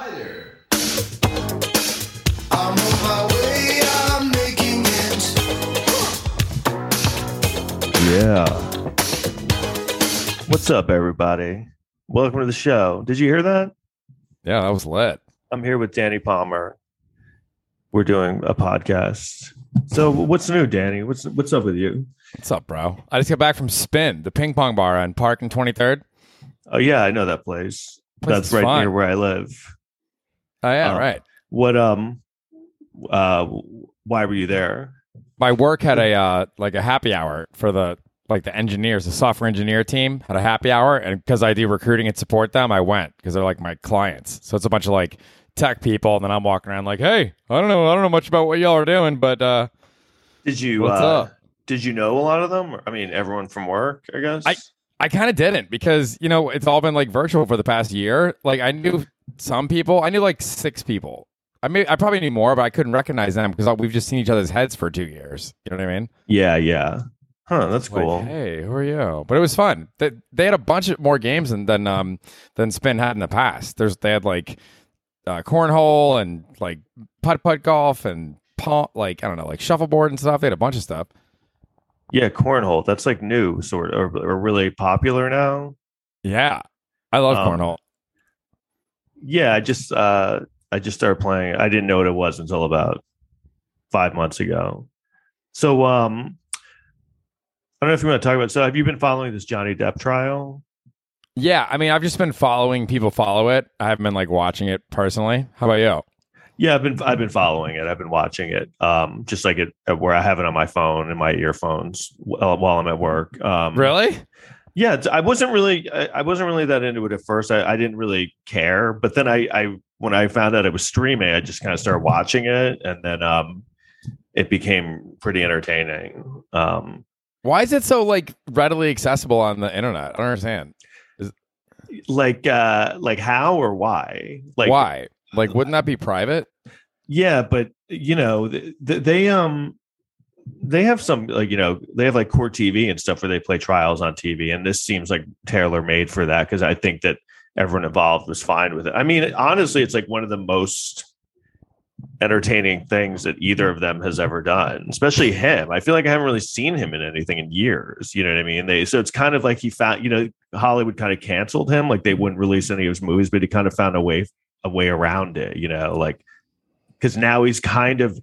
Hi there. I'm on my way, I'm making it. Yeah. What's up, everybody? Welcome to the show. Did you hear that? Yeah, that was lit. I'm here with Danny Palmer. We're doing a podcast. So, what's new, Danny? What's what's up with you? What's up, bro? I just got back from Spin, the ping pong bar on Park and 23rd. Oh yeah, I know that place. Place That's is right fun. near where I live. Oh yeah, Uh, right. What um uh why were you there? My work had a uh, like a happy hour for the like the engineers, the software engineer team had a happy hour, and because I do recruiting and support them, I went because they're like my clients. So it's a bunch of like tech people, and then I'm walking around like, hey, I don't know, I don't know much about what y'all are doing, but uh, Did you What's uh up? did you know a lot of them? I mean, everyone from work, I guess. I- I kind of didn't because you know it's all been like virtual for the past year. Like I knew some people, I knew like six people. I mean, I probably knew more, but I couldn't recognize them because we've just seen each other's heads for two years. You know what I mean? yeah, yeah. Huh, that's Like, cool. hey, who are you? But it was fun. They, they had a bunch of more games than than um than Spin had in the past. There's they had like uh, cornhole and like putt putt golf and paw, like I don't know like shuffleboard and stuff. They had a bunch of stuff. Yeah, cornhole. That's like new, sort of, or, or really popular now. Yeah, I love Um, cornhole. Yeah, I just uh I just started playing. I didn't know what it was until about five months ago. So um I don't know if you want to talk about so have you been following this Johnny Depp trial? Yeah, I mean, I've just been following people follow it. I haven't been like watching it personally. How about you? Yeah, I've been I've been following it. I've been watching it. Um just like it where I have it on my phone and my earphones while, while I'm at work. Um Really? Yeah, I wasn't really I, wasn't really that into it at first. I, I didn't really care, but then I I when I found out it was streaming, I just kind of started watching it, and then um it became pretty entertaining. Um Why is it so like readily accessible on the internet? I don't understand. like uh like how or why? Like Why? Like, wouldn't that be private? Yeah, but you know th- th- they um they have some like you know they have like Court TV and stuff where they play trials on TV, and this seems like tailor made for that because I think that everyone involved was fine with it. I mean, honestly, it's like one of the most entertaining things that either of them has ever done, especially him. I feel like I haven't really seen him in anything in years. You know what I mean? They so it's kind of like he found you know Hollywood kind of canceled him, like they wouldn't release any of his movies, but he kind of found a way a way around it. You know, like because now he's kind of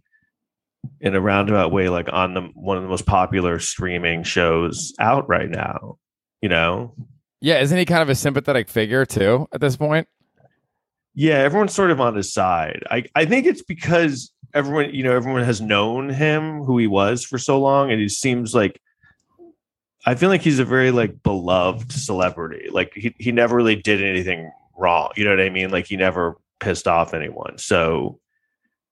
in a roundabout way like on the one of the most popular streaming shows out right now you know? Yeah, isn't he kind of a sympathetic figure too at this point? yeah everyone's sort of on his side. I i think it's because everyone you know everyone has known him who he was for so long and he seems like i feel like he's a very like beloved celebrity. Like he, he never really did anything wrong you know what i mean? Like he never pissed off anyone. So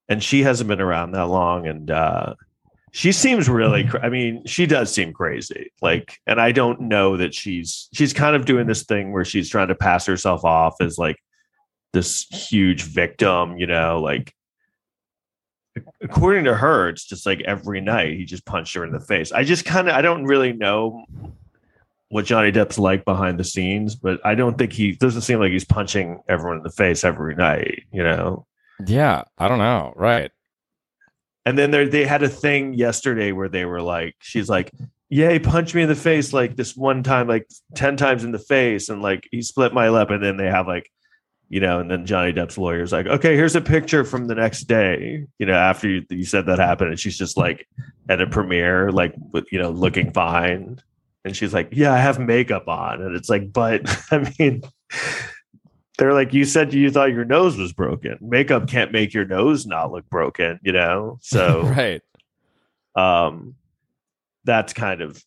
and she hasn't been around that long and uh she seems really cra- i mean she does seem crazy like and i don't know that she's she's kind of doing this thing where she's trying to pass herself off as like this huge victim you know like according to her it's just like every night he just punched her in the face. I just kind of i don't really know what johnny depp's like behind the scenes but i don't think he doesn't seem like he's punching everyone in the face every night you know Yeah, I don't know. Right. And then they had a thing yesterday where they were like, she's like, yay, punch me in the face like this one time, like 10 times in the face. And like, he split my lip. And then they have like, you know, and then Johnny Depp's lawyer's like, okay, here's a picture from the next day, you know, after you, you said that happened. And she's just like at a premiere, like, with, you know, looking fine. And she's like, yeah, I have makeup on. And it's like, but I mean, they're like, you said you thought your nose was broken. Makeup can't make your nose not look broken, you know? So, right. um, that's kind of,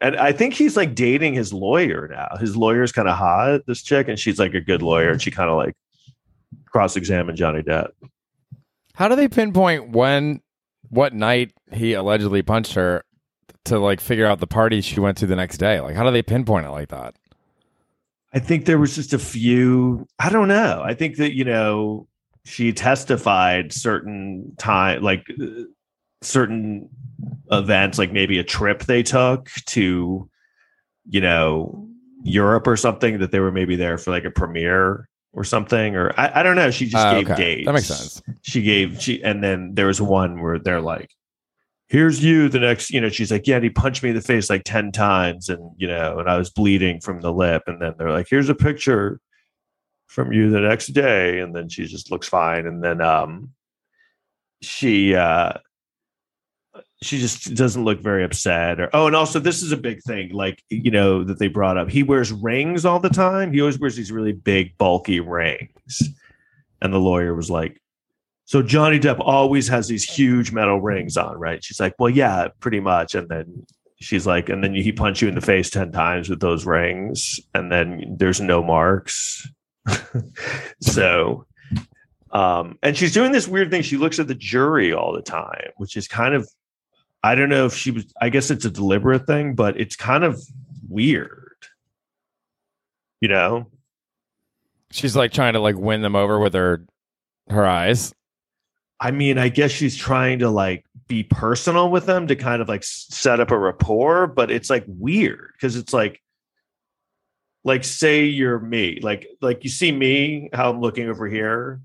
and I think he's like dating his lawyer now. His lawyer's kind of hot, this chick, and she's like a good lawyer. And she kind of like cross examined Johnny Depp. How do they pinpoint when, what night he allegedly punched her to like figure out the party she went to the next day? Like, how do they pinpoint it like that? I think there was just a few. I don't know. I think that you know she testified certain time, like uh, certain events, like maybe a trip they took to, you know, Europe or something. That they were maybe there for like a premiere or something, or I, I don't know. She just Uh, gave okay. dates. That makes sense. She gave she, and then there was one where they're like, "Here's you." The next, you know, she's like, "Yeah," and he punched me in the face like ten times, and you know, and I was bleeding from the lip. And then they're like, "Here's a picture from you the next day," and then she just looks fine. And then um, she uh she just doesn't look very upset or oh and also this is a big thing like you know that they brought up he wears rings all the time he always wears these really big bulky rings and the lawyer was like so johnny depp always has these huge metal rings on right she's like well yeah pretty much and then she's like and then he punched you in the face 10 times with those rings and then there's no marks so um and she's doing this weird thing she looks at the jury all the time which is kind of I don't know if she was. I guess it's a deliberate thing, but it's kind of weird. You know, She's like trying to like win them over with her her eyes. I mean, I guess she's trying to like be personal with them to kind of like set up a rapport, but it's like weird because it's like, like say you're me, like like you see me, how I'm looking over here.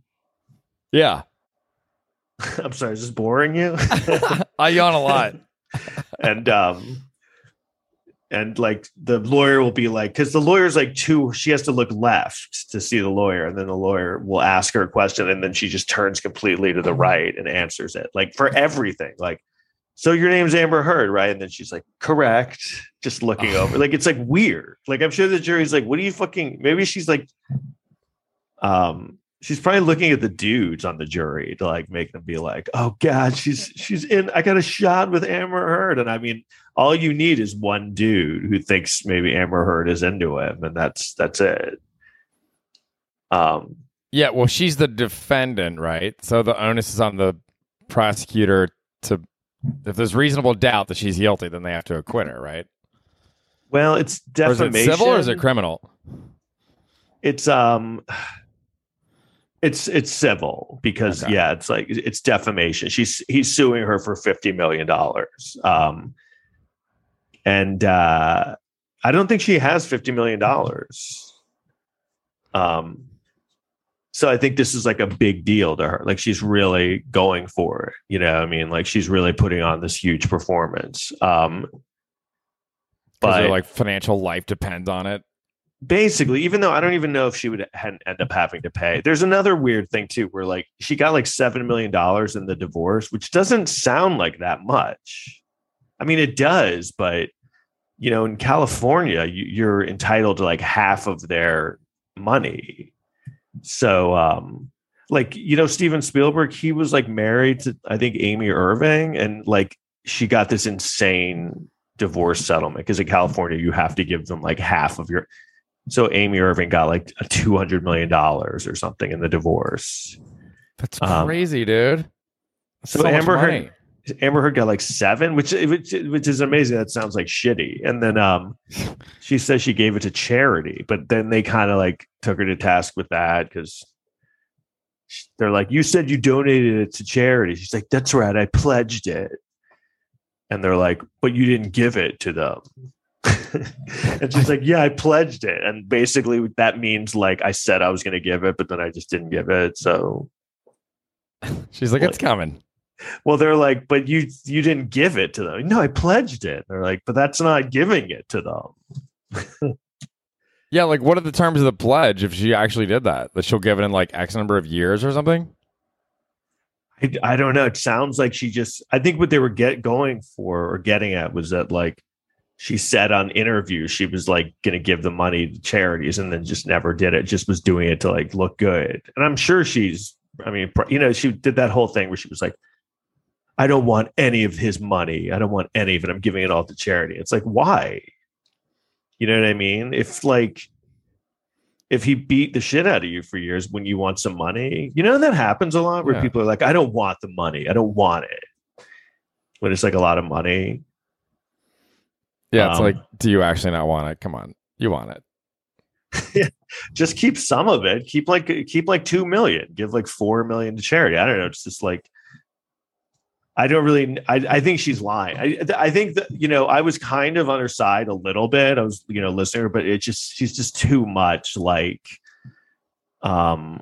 Yeah. I'm sorry, is this boring you? I yawn a lot. and um and like the lawyer will be like because the lawyer's like too she has to look left to see the lawyer and then the lawyer will ask her a question and then she just turns completely to the right and answers it like for everything like so your name's amber heard right? And then she's like correct. Just looking over like it's like weird like i'm sure the jury's like what are you fucking maybe she's like um she's probably looking at the dudes on the jury to like make them be like, oh god, she's she's in. I got a shot with Amber Heard, and I mean, all you need is one dude who thinks maybe Amber Heard is into him, and that's that's it. Um, Yeah, well, she's the defendant, right? So the onus is on the prosecutor to, if there's reasonable doubt that she's guilty, then they have to acquit her, right? well, it's Or is defamation. it civil or is it criminal? it's um it's it's civil because Okay. yeah it's like it's defamation she's he's suing her for 50 million dollars um and uh i don't think she has 50 million dollars um so i think this is like a big deal to her like she's really going for it you know i mean like she's really putting on this huge performance um but her like financial life depends on it. Basically even though i don't even know if she would end up having to pay there's another weird thing too where like she got like seven million dollars in the divorce which doesn't sound like that much. I mean it does but you know in california you, you're entitled to like half of their money. So um like you know steven spielberg he was like married to i think amy irving and like she got this insane divorce settlement because in california you have to give them like half of your so Amy Irving got like a two hundred million dollars or something in the divorce. That's Um, crazy, dude. so much Amber Heard- Amber Heard got like seven, which which which is amazing. That sounds like shitty. And then um, she says she gave it to charity, but then they kind of like took her to task with that because they're like, "You said you donated it to charity." She's like, "That's right, I pledged it." And they're like, "But you didn't give it to them." and she's like, "Yeah, I pledged it." And basically, that means like I said I was going to give it, but then I just didn't give it. So She's like, it's coming. Well, they're like, but you you didn't give it to them. No, I pledged it. They're like, but that's not giving it to them. Yeah, like what are the terms of the pledge if she actually did that? That she'll give it in like X number of years or something? I, I don't know. It sounds like she just. I think what they were get going for or getting at was that like she said on interviews she was like going to give the money to charities and then just never did it. Just was doing it to like look good. And I'm sure she's. I mean, you know, she did that whole thing where she was like, "I don't want any of his money. I don't want any of it. I'm giving it all to charity." It's like why? You know what I mean? If like if he beat the shit out of you for years when you want some money, you know that happens a lot where Yeah. people are like, I don't want the money. I don't want it. When it's like a lot of money. Yeah, it's Um, like, do you actually not want it? Come on, you want it. Just keep some of it. Keep like keep like two million. Give like four million to charity. I don't know. It's just like I don't really. I, I think she's lying. I, I think that you know I was kind of on her side a little bit. I was you know listening, to her, but it just she's just too much like um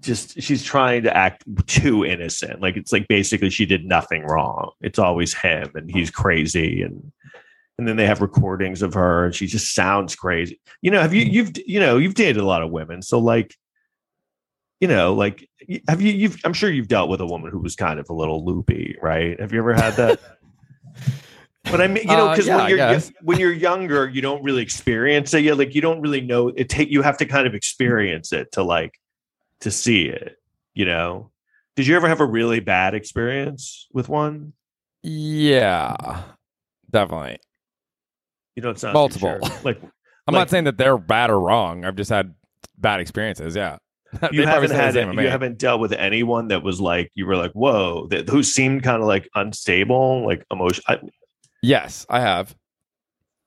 just she's trying to act too innocent. Like it's like basically she did nothing wrong. It's always him and he's crazy and and then they have recordings of her and she just sounds crazy. You know have you you've you know you've dated a lot of women. So like you know like have you you've i'm sure you've dealt with a woman who was kind of a little loopy right? Have you ever had that? But i mean you know Uh, because yeah, when you're guess. when you're younger you don't really experience it. Yeah, like you don't really know it take you have to kind of experience it to like to see it you know did you ever have a really bad experience with one Yeah, definitely. you don't Multiple. sure. like I'm Like- not saying that they're bad or wrong. I've just had bad experiences. Yeah. You haven't had it, you haven't dealt with anyone that was like you were like whoa that who seemed kind of like unstable like emotion I, Yes, I have.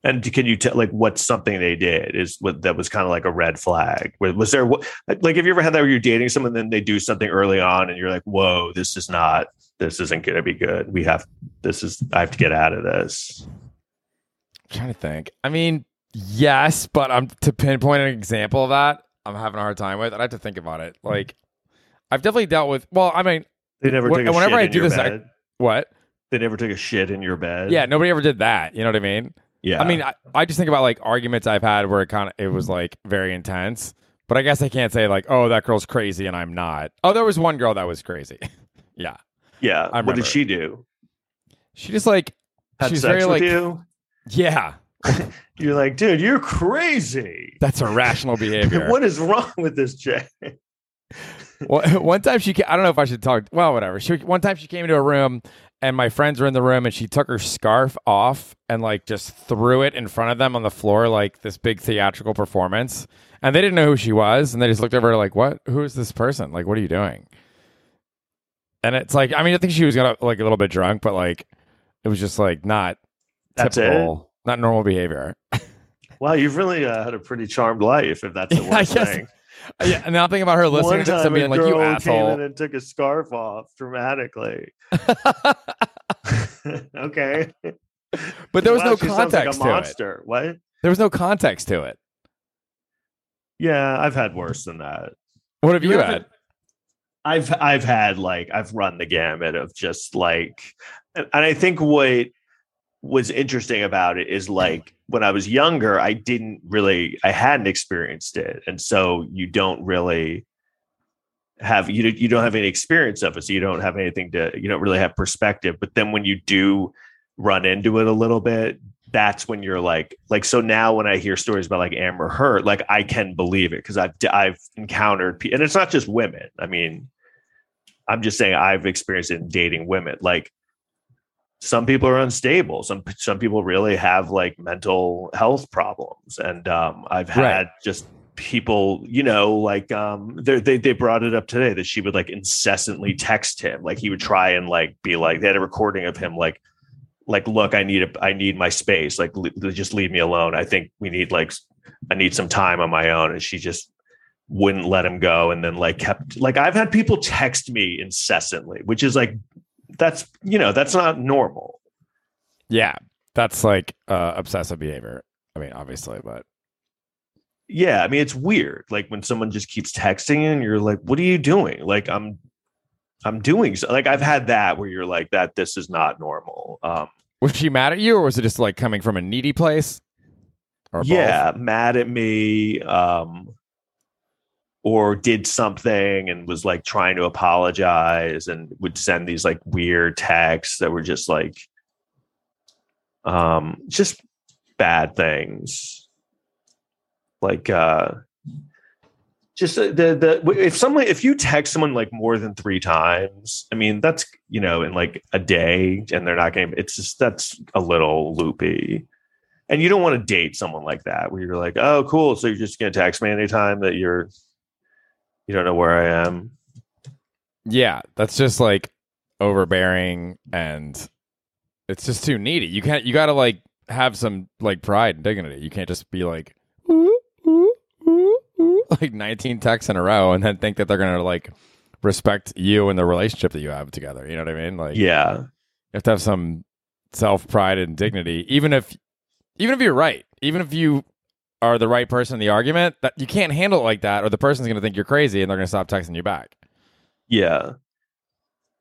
And can you tell like what's something they did is what that was kind of like a red flag was, there like have you ever had that where you're dating someone then they do something early on and you're like whoa this is not this isn't going to be good we have this is i have to get out of this I'm trying to think. I mean, yes, but I'm to pinpoint an example of that. I'm having a hard time with. I'd have to think about it. Like, I've definitely dealt with. Well, I mean, they never a whenever I do this, I- what? they never took a shit in your bed Yeah, nobody ever did that. You know what I mean? Yeah I mean, I, I just think about like arguments I've had where it kind of it was like very intense. But I guess I can't say like, oh, that girl's crazy and I'm not. Oh, there was one girl that was crazy. yeah, yeah I what did she do she just like had she's very like you yeah, you're like dude you're crazy that's irrational behavior. what is wrong with this chick Well, one time she, I don't know if I should talk. Well, whatever. She, one time she came into a room and my friends were in the room and she took her scarf off and like just threw it in front of them on the floor like this big theatrical performance. And they didn't know who she was and they just looked over like, "What? Who is this person? Like, what are you doing?" And it's like, I mean, I think she was gonna like a little bit drunk, but like, it was just like not That's it? typical, not normal behavior. Wow, you've really uh, had a pretty charmed life, if that's the worst thing. Uh, yeah, and now I'm thinking about her listening to this and being like, "You came in asshole." and took a scarf off dramatically. okay, but there was Wow, no like context a to it. monster. What? There was no context to it. Yeah, I've had worse than that. What have you, You had? I've I've had like I've run the gamut of just like, and I think what was interesting about it is like when I was younger, I didn't really I hadn't experienced it, and so you don't really have you you don't have any experience of it, so you don't have anything to you don't really have perspective. But then when you do run into it a little bit, that's when you're like like so now when I hear stories about like Amber Heard, like I can believe it because I've I've encountered and it's not just women. I mean, I'm just saying I've experienced it in dating women. Like some people are unstable. Some some people really have like mental health problems, and um, I've had Right. just people, you know, like um, they they they brought it up today that she would like incessantly text him, like he would try and like be like they had a recording of him like like look i need a i need my space. Like le- just leave me alone. I think we need like i need some time on my own. And she just wouldn't let him go and then like kept like i've had people text me incessantly which is like that's you know that's not normal Yeah, that's like uh, obsessive behavior. I mean, obviously, but yeah i mean it's weird like when someone just keeps texting and you're like what are you doing like i'm i'm doing so like i've had that where you're like that this is not normal um was she mad at you, or was it just like coming from a needy place? Or both? yeah mad at me um or did something and was like trying to apologize and would send these like weird texts that were just like um just bad things. Like uh just uh, the the if someone if you text someone like more than three times i mean that's you know in like a day and they're not going it's just that's a little loopy. And you don't want to date someone like that where you're like oh cool so you're just to text me anytime that you're you don't know where i am yeah, that's just like overbearing, and it's just too needy. You can't. You got to like have some like pride and dignity. You can't just be like ooh, ooh, ooh, ooh, like 19 texts in a row and then think that they're gonna like respect you and the relationship that you have together. You know what I mean? Like, yeah you have to have some self pride and dignity, even if even if you're right, even if you are the right person in the argument, that you can't handle it like that, or the person's going to think you're crazy and they're going to stop texting you back. Yeah.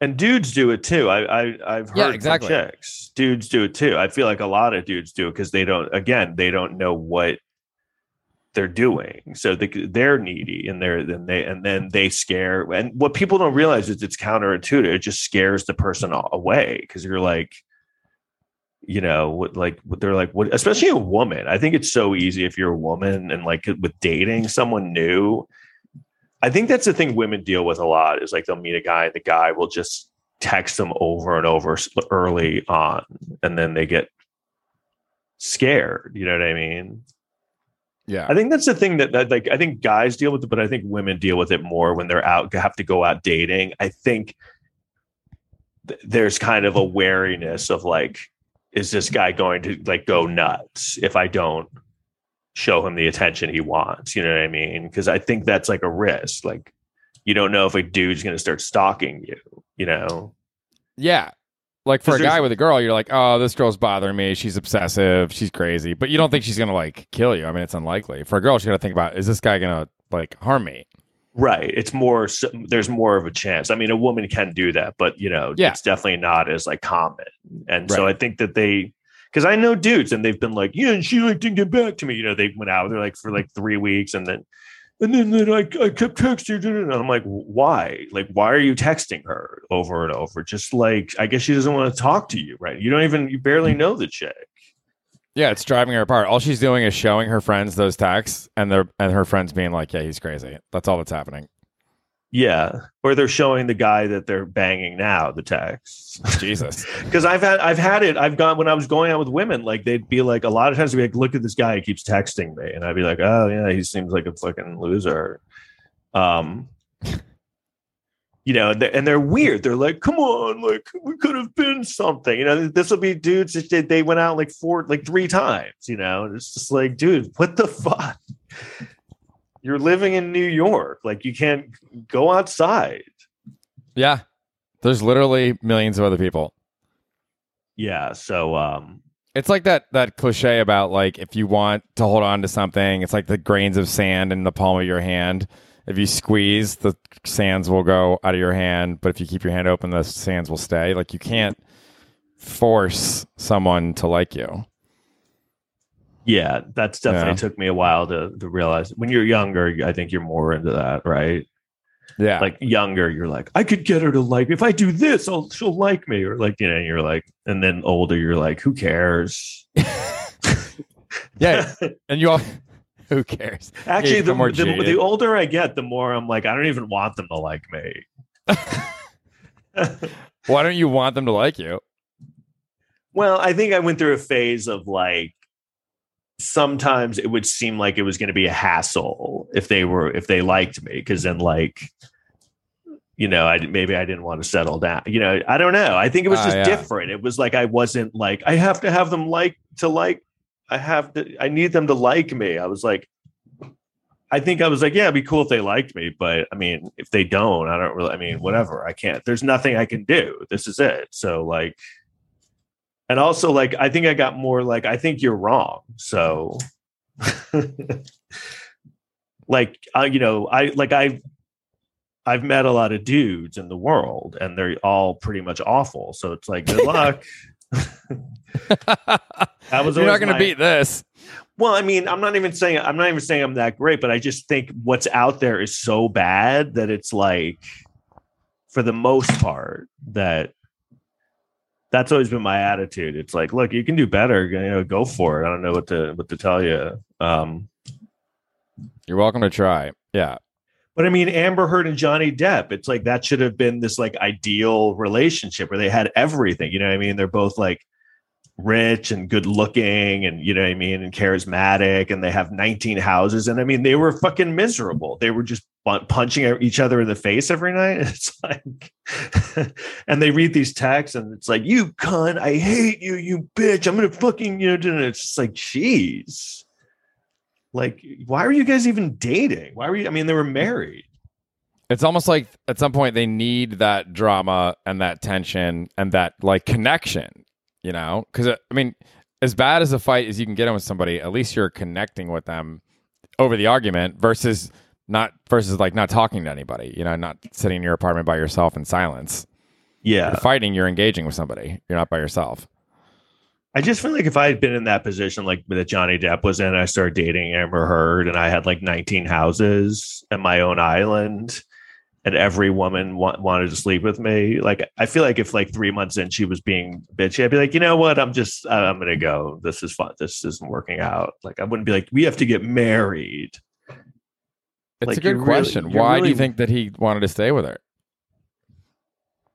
And dudes do it too. I, I I've heard Yeah, exactly. chicks. Dudes do it too. I feel like a lot of dudes do it because they don't. Again, they don't know what they're doing, so they, they're needy, and they're then they and then they scare. And what people don't realize is it's counterintuitive. It just scares the person away because you're like, you know, what like what they're like. What especially a woman. I think it's so easy if you're a woman and like with dating someone new. I think that's the thing women deal with a lot is like they'll meet a guy and the guy will just text them over and over early on and then they get scared. You know what I mean? Yeah. I think that's the thing that, that like I think guys deal with it, but I think women deal with it more when they're out have to go out dating. I think th- there's kind of a wariness of like, is this guy going to like go nuts if I don't show him the attention he wants? You know what I mean? Because I think that's like a risk. Like you don't know if a dude's going to start stalking you. You know? Yeah. Like for a guy with a girl, you're like, oh, this girl's bothering me. She's obsessive. She's crazy. But you don't think she's going to like kill you. I mean, it's unlikely. For a girl, she's got to think about, is this guy going to like harm me? Right. It's more. There's more of a chance. I mean, a woman can do that, but you know, Yeah. it's definitely not as like common. And so I think that they, because I know dudes, and they've been like, yeah, and she like didn't get back to me. You know, they went out there like for like three weeks, and then, and then then I I kept texting, her, and I'm like, why? Like, why are you texting her over and over? Just like, I guess she doesn't want to talk to you, right? You don't even, you barely mm-hmm. know the chick. Yeah, it's driving her apart. All she's doing is showing her friends those texts and they're and her friends being like, Yeah, he's crazy. That's all that's happening. Yeah, or they're showing the guy that they're banging now the texts. Jesus. because I've had I've had it. I've gone when I was going out with women, like they'd be like a lot of times they'd be like, look at this guy, he keeps texting me. And I'd be like, Oh yeah, he seems like a fucking loser. Um you know, and they're, and they're weird. They're like, come on, like we could have been something. You know, this will be dudes that they, they went out like four, like three times. You know, and it's just like, dude, what the fuck? You're living in New York, like you can't go outside. Yeah. There's literally millions of other people. Yeah, so um, It's like that that cliche about like if you want to hold on to something, it's like the grains of sand in the palm of your hand. If you squeeze, the sands will go out of your hand, but if you keep your hand open, the sands will stay. Like you can't force someone to like you. Yeah, that's definitely Yeah. took me a while to to realize. When you're younger, I think you're more into that, right? Yeah. Like younger, you're like, I could get her to like me. if I do this, I'll, she'll like me, or like you know, you're like, and then older, you're like, who cares? yeah. And you all who cares? Actually, the, more the the older I get, the more I'm like, I don't even want them to like me. Why don't you want them to like you? Well, I think I went through a phase of like sometimes it would seem like it was going to be a hassle if they were if they liked me because then like you know I maybe I didn't want to settle down. You know, I don't know. I think it was Ah, just yeah. different. It was like I wasn't like I have to have them like to like I have to I need them to like me. I was like I think I was like, yeah, it'd be cool if they liked me, but I mean, if they don't, I don't really I mean, whatever. I can't. There's nothing I can do. This is it. So like and also like i think i got more like i think you're wrong so like i you know i like i've i've met a lot of dudes in the world and they're all pretty much awful so it's like good luck that was You're not going to beat this. well, I mean, I'm not even saying I'm not even saying I'm that great, but I just think what's out there is so bad that it's like, for the most part, that that's always been my attitude. It's like, look, you can do better. You know, go for it. I don't know what to what to tell you. Um, You're welcome to try. Yeah. But I mean, Amber Heard and Johnny Depp. It's like that should have been this like ideal relationship where they had everything. You know what I mean? They're both like rich and good looking and you know what I mean and charismatic and they have 19 houses and I mean they were fucking miserable. They were just pun- punching each other in the face every night. It's like and they read these texts and it's like you cunt, I hate you, you bitch. I'm gonna fucking you know. It's just like jeez. Like why are you guys even dating? Why were you I mean they were married. It's almost like at some point they need that drama and that tension and that like connection, you know? Because uh, I mean, as bad as a fight as you can get in with somebody, at least you're connecting with them over the argument versus not versus like not talking to anybody. You know, not sitting in your apartment by yourself in silence. Yeah. You're fighting, you're engaging with somebody. You're not by yourself. I just feel like if I had been in that position, like that Johnny Depp was in, I started dating Amber Heard, and I had like 19 houses and my own island, and every woman wa- wanted to sleep with me. Like, I feel like if like three months in she was being bitchy, I'd be like, you know what? I'm just, I'm gonna go. This is fun. This isn't working out. Like, I wouldn't be like, we have to get married. It's Like, a good really- question. you're Why do you think that he wanted to stay with her?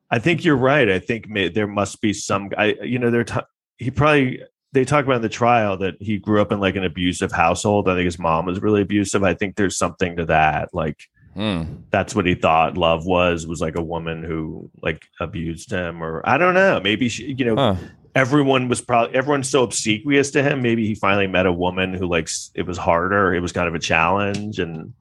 I think you're right. I think may, there must be some. I, you know, there are t- he probably they talk about in the trial that he grew up in like an abusive household. I think his mom was really abusive. I think there's something to that. Like Hmm. that's what he thought love was was like a woman who like abused him or I don't know. Maybe she, you know, Huh. everyone was probably everyone's so obsequious to him. Maybe he finally met a woman who like it was harder. It was kind of a challenge and.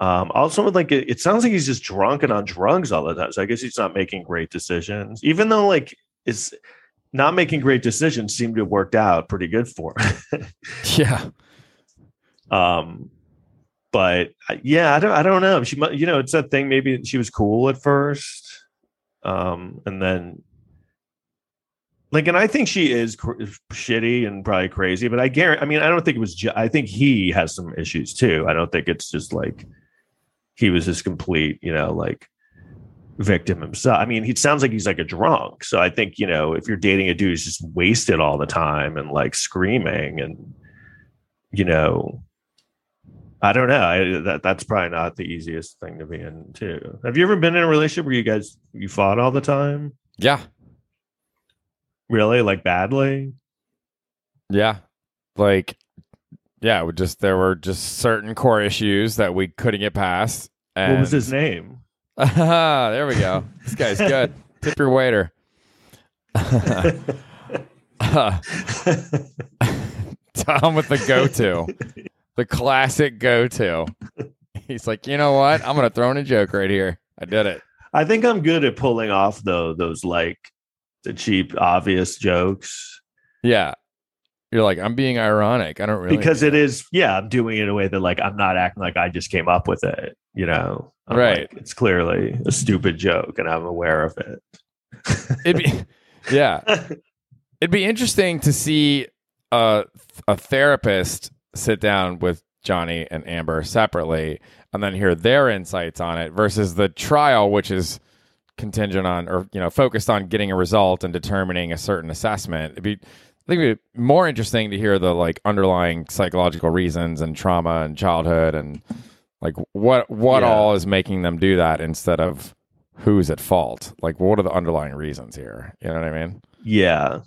Um, also, like it, it sounds like he's just drunk and on drugs all the time. So I guess he's not making great decisions, even though like is not making great decisions seem to have worked out pretty good for him. Yeah. um, but uh, yeah, I don't, I don't know. She, you know, it's that thing. Maybe she was cool at first, um, and then like, and I think she is cr- shitty and probably crazy. But I guarantee, I mean, I don't think it was. Ju- I think he has some issues too. I don't think it's just like he was this complete, you know, like victim himself. I mean, he sounds like he's like a drunk. So I think you know, if you're dating a dude who's just wasted all the time and like screaming and you know I don't know. I, that that's probably not the easiest thing to be in too. Have you ever been in a relationship where you guys you fought all the time? Yeah. Really, like badly? Yeah. Like, yeah, we just there were just certain core issues that we couldn't get past. And What was his name? there we go. This guy's good. Tip your waiter. Tom with the go-to, the classic go-to. He's like, you know what? I'm gonna throw in a joke right here. I did it. I think I'm good at pulling off though those like the cheap, obvious jokes Yeah. You're like, I'm being ironic. I don't really because it is. Yeah, I'm doing it in a way that like I'm not acting like I just came up with it. You know, I'm Right. like, it's clearly a stupid joke, and I'm aware of it. it'd be yeah. It'd be interesting to see a a therapist sit down with Johnny and Amber separately and then hear their insights on it versus the trial, which is contingent on or you know focused on getting a result and determining a certain assessment. It'd be I think it'd be more interesting to hear the like underlying psychological reasons and trauma and childhood and like what what Yeah. all is making them do that instead of who's at fault. Like what are the underlying reasons here? You know what I mean? Yeah.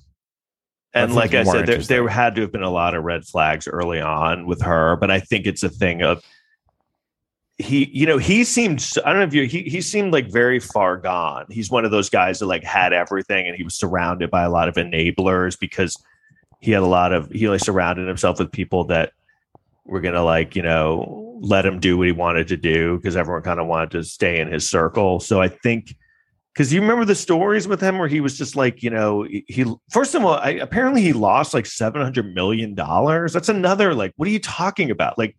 And like I said, there, there had to have been a lot of red flags early on with her, but I think it's a thing of he, you know, he seemed, I don't know if you, he, he seemed like very far gone. He's one of those guys that like had everything and he was surrounded by a lot of enablers because he had a lot of, he like surrounded himself with people that were going to like, you know, let him do what he wanted to do because everyone kind of wanted to stay in his circle. So I think, because you remember the stories with him where he was just like, you know, he- first of all, I, apparently he lost like seven hundred million dollars. That's another like, what are you talking about? Like,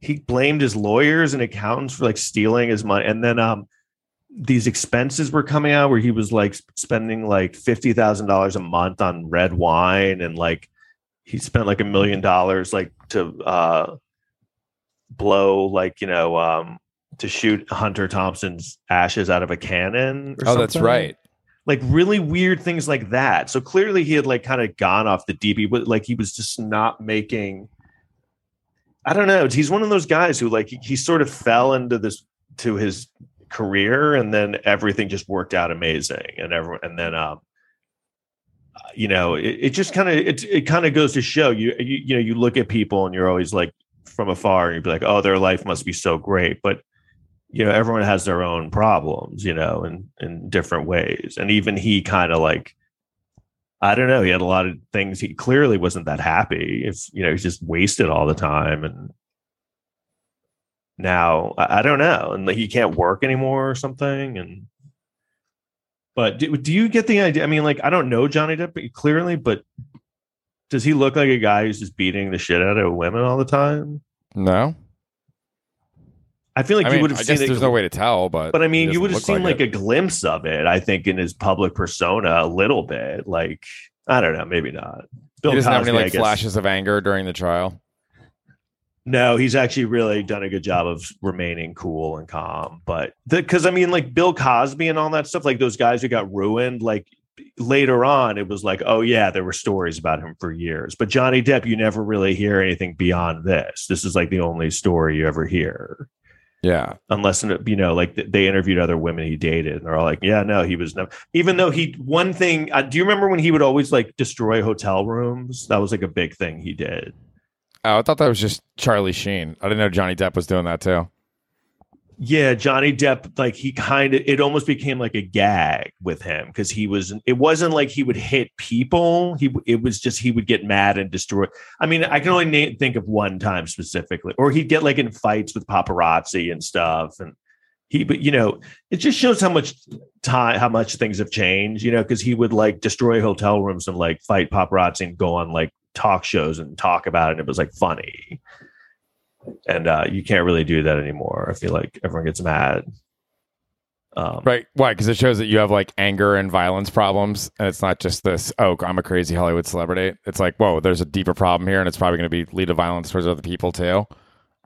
he blamed his lawyers and accountants for like stealing his money, and then um, these expenses were coming out where he was like spending like fifty thousand dollars a month on red wine, and like he spent like a million dollars like to uh, blow like you know um, to shoot Hunter Thompson's ashes out of a cannon. or Oh, that's something right. like really weird things like that. So clearly he had like kind of gone off the deep. He was like he was just not making. I don't know. He's one of those guys who like he, he sort of fell into this to his career, and then everything just worked out amazing, and everyone, and then um, you know, it, it just kind of it it kind of goes to show you, you you know you look at people and you're always like from afar and you'd be like, oh, their life must be so great, but you know everyone has their own problems you know in in different ways and even he kind of like i don't know he had a lot of things he clearly wasn't that happy if you know he's just wasted all the time and now i, I don't know and like, he can't work anymore or something and but do, do you get the idea i mean like i don't know johnny depp clearly but Does he look like a guy who's just beating the shit out of women all the time? No, I feel like I you mean, would have seen it. there's no way to tell, but but I mean, you would have seen like, a glimpse of it. I think in his public persona a little bit. Like I don't know, maybe not. Bill he doesn't have Cosby, any like flashes of anger during the trial. No, he's actually really done a good job of remaining cool and calm. But because I mean, like Bill Cosby and all that stuff, like those guys who got ruined, like later on, it was like, oh yeah, there were stories about him for years. But Johnny Depp, you never really hear anything beyond this. This is like the only story you ever hear, Yeah, unless you know, like they interviewed other women he dated, and they're all like, yeah, no, he was never. Even though he, one thing, uh, do you remember when he would always like destroy hotel rooms? That was like a big thing he did. oh, I thought that was just Charlie Sheen. I didn't know Johnny Depp was doing that too. Yeah, Johnny Depp, like he kind of, it almost became like a gag with him because he was, it wasn't like he would hit people. He, it was just he would get mad and destroy. I mean, I can only think of one time specifically, or he'd get like in fights with paparazzi and stuff. And he, but you know, it just shows how much time, how much things have changed, you know, because he would like destroy hotel rooms and like fight paparazzi and go on like talk shows and talk about it. And it was like funny and uh, you can't really do that anymore. I feel like everyone gets mad. Um, Right? Why? Because it shows that you have like anger and violence problems, and it's not just this. Oh, I'm a crazy Hollywood celebrity. It's like, whoa, there's a deeper problem here, and it's probably going to be lead to violence towards other people too.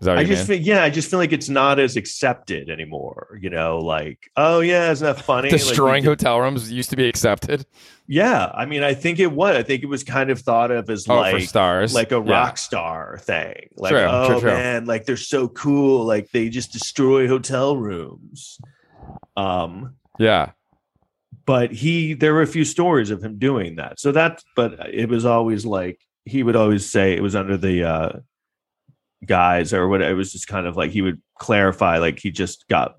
Is that what I just mean? feel, yeah, I just feel like it's not as accepted anymore. You know, like oh yeah, isn't that funny? Destroying did- hotel rooms used to be accepted. yeah, I mean, I think it was. I think it was kind of thought of as Oh, like stars, like a Yeah. rock star thing. Like True, oh true, true. man, like they're so cool. Like they just destroy hotel rooms. Um, Yeah, but he there were a few stories of him doing that so that but it was always like he would always say it was under the uh guys or what it was just kind of like he would clarify like he just got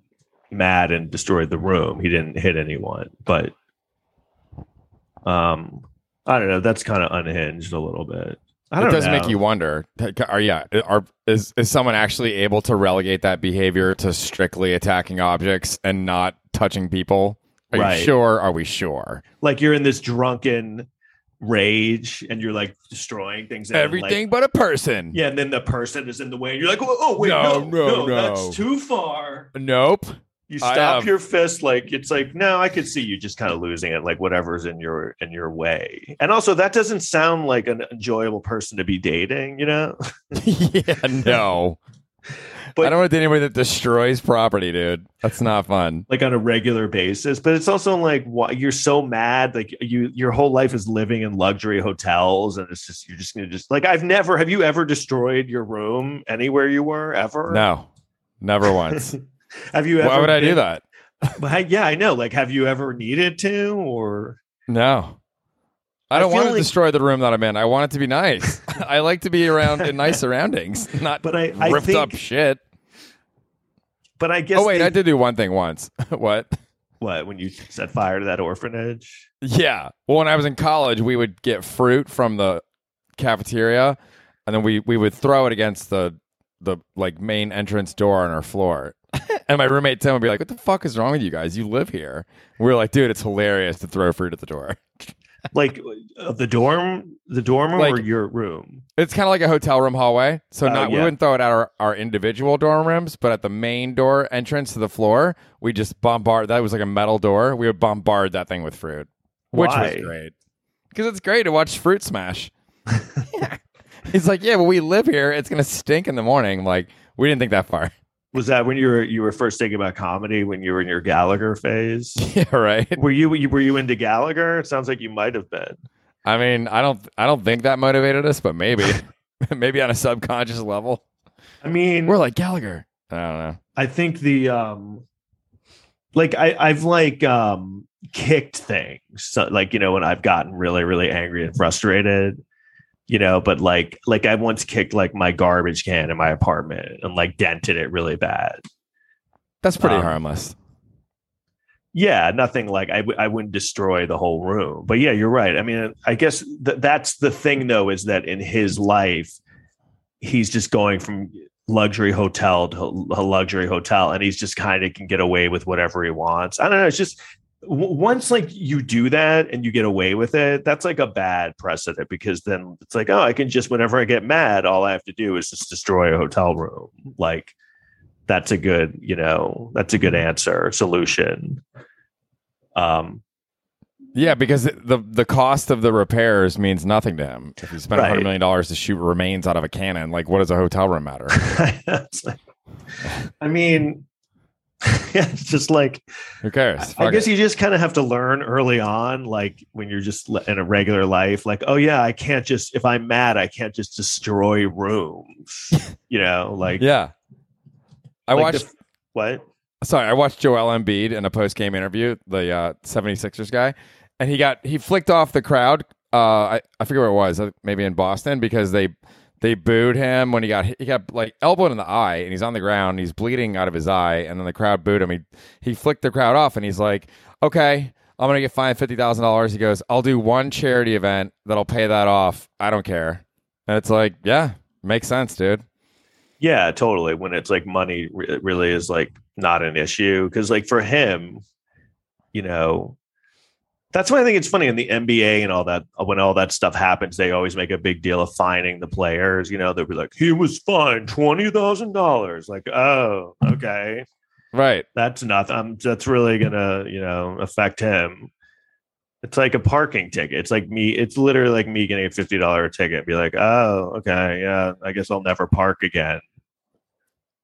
mad and destroyed the room he didn't hit anyone but um i don't know that's kind of unhinged a little bit i it does know make you wonder. Are yeah? Are is is someone actually able to relegate that behavior to strictly attacking objects and not touching people? Are Right. you sure? Are we sure? like you're in this drunken rage and you're like destroying things and then, like, Everything but a person. Yeah, and then the person is in the way, and you're like, oh, oh wait, No, no, no, no, no. that's too far. Nope. You stop your fist, like it's like, no, I could see you just kind of losing it, like whatever's in your in your way. And also, that doesn't sound like an enjoyable person to be dating, you know? yeah, no. But- I don't want anybody that destroys property, dude. That's not fun. like on a regular basis. But it's also like, why you're so mad, like you, your whole life is living in luxury hotels, and it's just you're just gonna just like I've never. Have you ever destroyed your room anywhere you were ever? No, never once. Have you ever? Why would I do that? But yeah, I know. Like, have you ever needed to, or No. I I don't feel want to like- destroy the room that I'm in. I want it to be nice. I like to be around in nice surroundings, not But I- I ripped up shit. but I guess. Oh wait, they- I did do one thing once. what? What when you set fire to that orphanage? Yeah. Well, when I was in college, we would get fruit from the cafeteria, and then we we would throw it against the the like main entrance door on our floor. and my roommate Tim would be like, "What the fuck is wrong with you guys? You live here." We were like, "Dude, it's hilarious to throw fruit at the door." Like uh, the dorm, the dorm room Like- or your room? It's kind of like a hotel room hallway. So Oh, not we wouldn't throw it at our, our individual dorm rooms, but at the main door entrance to the floor, we just bombard. That was like a metal door. We would bombard that thing with fruit, which Why? was great because it's great to watch fruit smash. He's like, yeah, but we live here. It's gonna stink in the morning. Like we didn't think that far. Was that when you were you were first thinking about comedy when you were in your Gallagher phase? yeah, right. were you were you into Gallagher? It sounds like you might have been. I mean, I don't, I don't think that motivated us, but maybe, maybe on a subconscious level, I mean, we're like Gallagher. I don't know. I think the um like I I've like um kicked things so, like you know when I've gotten really really angry and frustrated you know but like like I once kicked like my garbage can in my apartment and like dented it really bad. That's pretty Um, harmless. yeah nothing like I w- I wouldn't destroy the whole room but yeah you're right. I mean I guess th- that's the thing though is that in his life he's just going from luxury hotel to a luxury hotel and he's just kind of can get away with whatever he wants. I don't know it's just once like you do that and you get away with it, that's like a bad precedent because then it's like, oh, I can just whenever I get mad, all I have to do is just destroy a hotel room. Like that's a good, you know, that's a good answer solution. Um, Yeah, because the the cost of the repairs means nothing to him. If you spend Right. hundred million dollars to shoot remains out of a cannon, like what does a hotel room matter? Like- I mean, yeah, it's just like Who cares? I Fuck guess it. you just kind of have to learn early on, like when you're just in a regular life, like, oh yeah, I can't just if I'm mad, I can't just destroy rooms. you know, like yeah. I like watched. the- what? sorry, I watched Joel Embiid in a post game interview, the uh, 76ers guy, and he got he flicked off the crowd. Uh, I I forget where it was, uh, maybe in Boston, because they they booed him when he got he got like elbowed in the eye, and he's on the ground, he's bleeding out of his eye, and then the crowd booed him. He he flicked the crowd off, and he's like, okay. I'm gonna get fined fifty thousand dollars. He goes, "I'll do one charity event that'll pay that off. I don't care." And it's like, yeah, makes sense, dude. Yeah, totally. When it's like money re- really is like not an issue because like for him, you know, that's why I think it's funny in the NBA and all that. When all that stuff happens, they always make a big deal of fining the players. You know, they'll be like, "He was fined twenty thousand dollars." Like, oh, okay, Right. that's nothing. Um, that's really gonna, you know, affect him. It's like a parking ticket. It's like me. It's literally like me getting a fifty dollar ticket. Be like, oh, okay, yeah, I guess I'll never park again.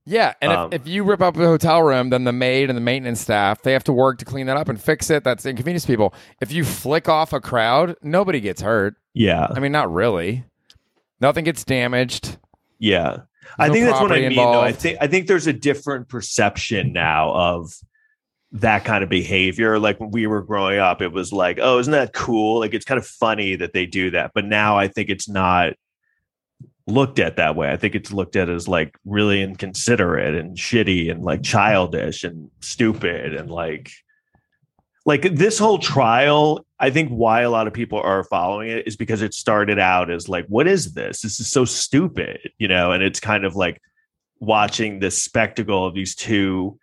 Yeah, and Um, if, if you rip up a hotel room, then the maid and the maintenance staff they have to work to clean that up and fix it. That's inconvenience to people. If you flick off a crowd, nobody gets hurt. Yeah, I mean, not really. Nothing gets damaged. Yeah. I think that's what I mean. Though. I think I think there's a different perception now of that kind of behavior. Like when we were growing up, it was like, oh, isn't that cool? Like it's kind of funny that they do that. But now I think it's not looked at that way. I think it's looked at as like really inconsiderate and shitty and like mm-hmm. childish and stupid and like like this whole trial i think why a lot of people are following it is because it started out as like what is this this is so stupid you know and it's kind of like watching this spectacle of these two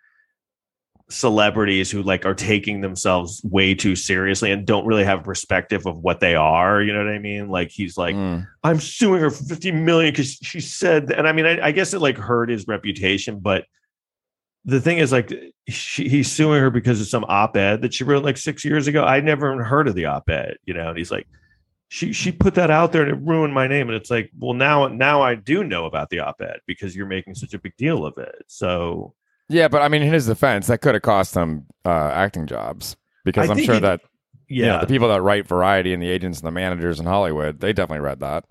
celebrities who like are taking themselves way too seriously and don't really have a perspective of what they are you know what i mean like he's like Mm. I'm suing her for 50 million because she said, and I mean, I, I guess it like hurt his reputation, but the thing is, like, she, he's suing her because of some op-ed that she wrote like six years ago. I never even heard of the op-ed, you know. And he's like, she she put that out there and it ruined my name. And it's like, well, now now I do know about the op-ed because you're making such a big deal of it. So Yeah, but I mean, in his defense, that could have cost him uh, acting jobs because I I'm sure he- that you know, yeah, the people that write Variety and the agents and the managers in Hollywood, they definitely read that.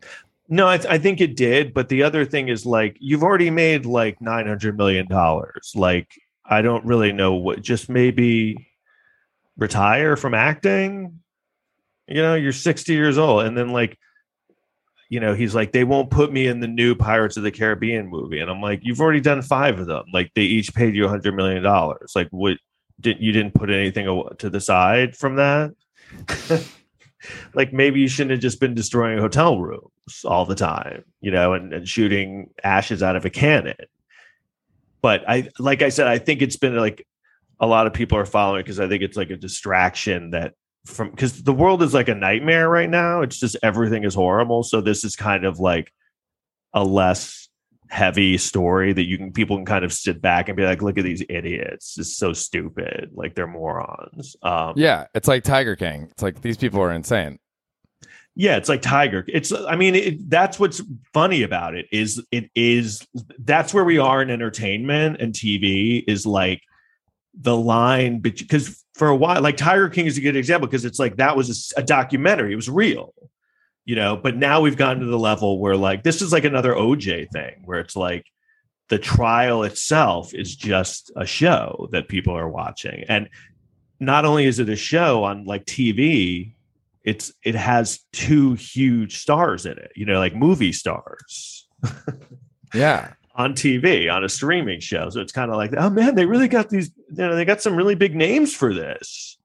No, I, th- I think it did. But the other thing is like you've already made like nine hundred million dollars. Like I don't really know what. Just maybe retire from acting. You know, you're sixty years old, and then like, you know, he's like, they won't put me in the new Pirates of the Caribbean movie, and I'm like, you've already done five of them. Like they each paid you a hundred million dollars. Like what? Did you didn't put anything to the side from that? like maybe you shouldn't have just been destroying hotel rooms all the time, you know, and, and shooting ashes out of a cannon. But I, like I said, I think it's been like a lot of people are following because I think it's like a distraction that from because the world is like a nightmare right now. It's just everything is horrible. So this is kind of like a less heavy story that you can people can kind of sit back and be like, look at these idiots. It's so stupid. Like they're morons. Um, Yeah, it's like Tiger King. It's like these people are insane. Yeah, it's like Tiger. It's I mean, it, that's what's funny about it is it is that's where we are in entertainment and TV is like the line because for a while like Tiger King is a good example because it's like that was a documentary. It was real. You know, but now we've gotten to the level where like this is like another OJ thing where it's like the trial itself is just a show that people are watching. And not only is it a show on like TV, it's it has two huge stars in it, you know, like movie stars Yeah. On TV on a streaming show. So it's kind of like, oh man, they really got these, you know, they got some really big names for this.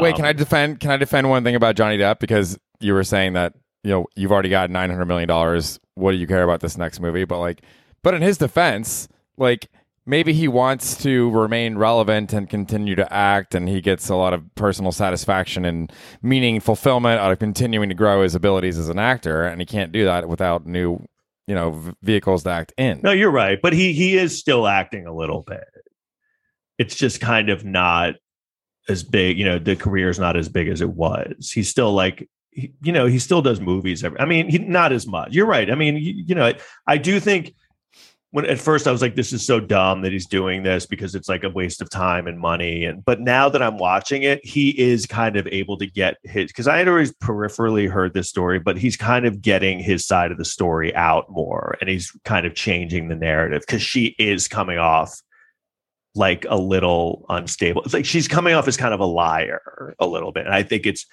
Wait, can Um, I defend? Can I defend one thing about Johnny Depp because you were saying that you know you've already got nine hundred million dollars. What do you care about this next movie? But like, but in his defense, like maybe he wants to remain relevant and continue to act and he gets a lot of personal satisfaction and meaning fulfillment out of continuing to grow his abilities as an actor and he can't do that without new you know vehicles to act in No, you're right, but he he is still acting a little bit. It's just kind of not as big. You know, the career is not as big as it was. He's still like, he, you know, he still does movies. Every, I mean, he, not as much. You're right. I mean, you, you know, I, I do think when at first I was like, this is so dumb that he's doing this because it's like a waste of time and money. And but now that I'm watching it, he is kind of able to get his because I had always peripherally heard this story, but he's kind of getting his side of the story out more and he's kind of changing the narrative because she is coming off like a little unstable. It's like she's coming off as kind of a liar a little bit. And I think it's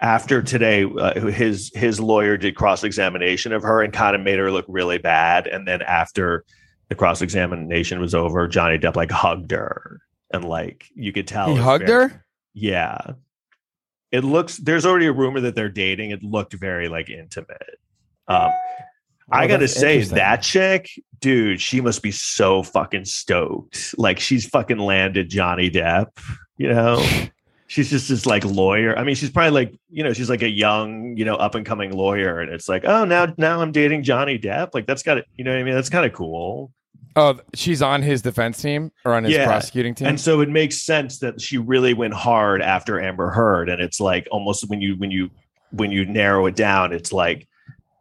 after today, uh, his his lawyer did cross examination of her and kind of made her look really bad. And then after the cross examination was over, Johnny Depp like hugged her and like you could tell he hugged very- her Yeah, it looks. There's already a rumor that they're dating. It looked very like intimate. Um, I Oh, gotta say that chick, dude, she must be so fucking stoked. Like she's fucking landed Johnny Depp, you know. she's just this like lawyer. I mean, she's probably like, you know, she's like a young, you know, up and coming lawyer, and it's like, oh, now now I'm dating Johnny Depp. Like that's got it. You know what I mean? That's kind of cool. oh she's on his defense team or on his Yeah. prosecuting team And so it makes sense that she really went hard after Amber Heard, and it's like almost when you when you when you narrow it down, it's like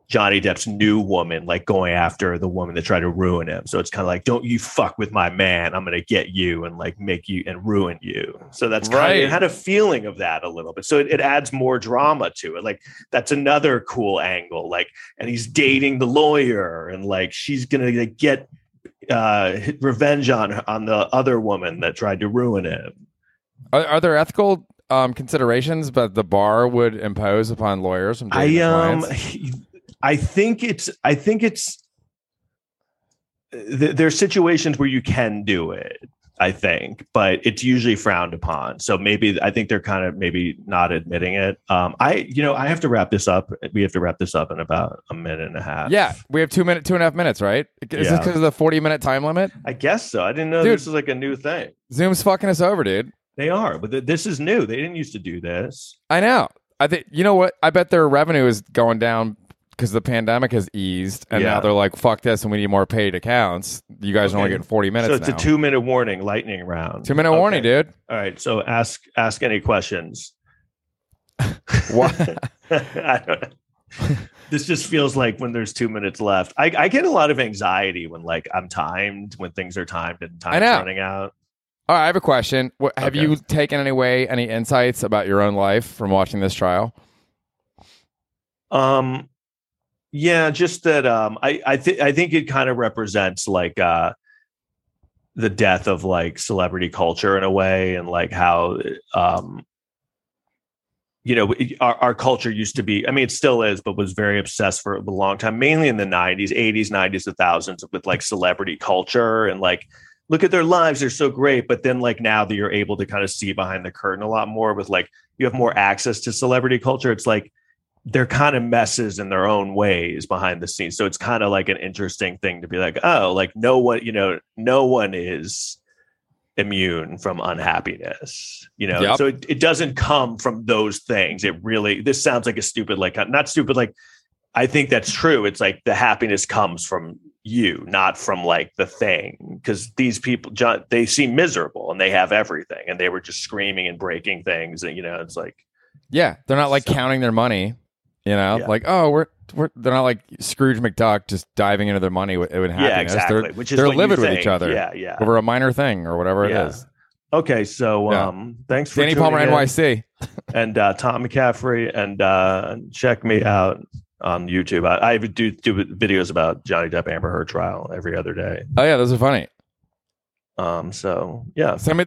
Johnny Depp's new woman, like going after the woman that tried to ruin him. So it's kind of like, don't you fuck with my man? I'm gonna get you and like make you and ruin you. So that's kind of Right. it had a feeling of that a little bit. So it, it adds more drama to it. Like that's another cool angle. Like, and he's dating the lawyer, and like she's gonna like, get uh revenge on on the other woman that tried to ruin him. are, are there ethical um, considerations that the bar would impose upon lawyers I um? I think it's I think it's th- there's situations where you can do it. I think, but it's usually frowned upon. So maybe I think they're kind of maybe not admitting it. Um, I you know I have to wrap this up. We have to wrap this up in about a minute and a half. yeah we have two minute two and a half minutes right is this because of the 40 minute time limit I guess so. I didn't know Dude. this is like a new thing. zoom's fucking us over dude They are, but th- this is new. They didn't used to do this. I know. I think you know what? I bet their revenue is going down because the pandemic has eased, and Yeah. now they're like, "Fuck this," and we need more paid accounts. You guys are only Okay. getting forty minutes so it's now. a two minute warning, lightning round. Two minute Okay. warning, dude. All right. So ask ask any questions. What? I don't know. this just feels like when there's two minutes left. I, I get a lot of anxiety when like I'm timed, when things are timed and time's running out. All right, I have a question. What, have Okay. you taken any way any insights about your own life from watching this trial? Um, yeah, just that. Um, I I think I think it kind of represents like uh the death of like celebrity culture in a way, and like how um you know our, our culture used to be i mean it still is but was very obsessed for a long time mainly in the 90s 80s 90s the thousands with like celebrity culture and like look at their lives they're so great but then like now that you're able to kind of see behind the curtain a lot more with like you have more access to celebrity culture it's like they're kind of messes in their own ways behind the scenes. So it's kind of like an interesting thing to be like oh like no one you know no one is immune from unhappiness you know? Yep. so it, it doesn't come from those things. It really this sounds like a stupid like uh, not stupid like i think that's true. It's like the happiness comes from you not from like the thing. Because these people John, they seem miserable and they have everything and they were just screaming and breaking things and you know it's like Yeah, they're not like So- counting their money. You know, Yeah. like oh, we're we're they're not like Scrooge McDuck just diving into their money with, with happiness. yeah exactly They're, which is they're livid with each other yeah yeah over a minor thing or whatever Yeah. it is. okay so Yeah. um thanks for Danny Palmer in. NYC. and uh, Tom McCaffrey, and uh, check me out on YouTube. I, I do do videos about Johnny Depp Amber Heard trial every other day. Oh yeah, those are funny. Um, so yeah, Send me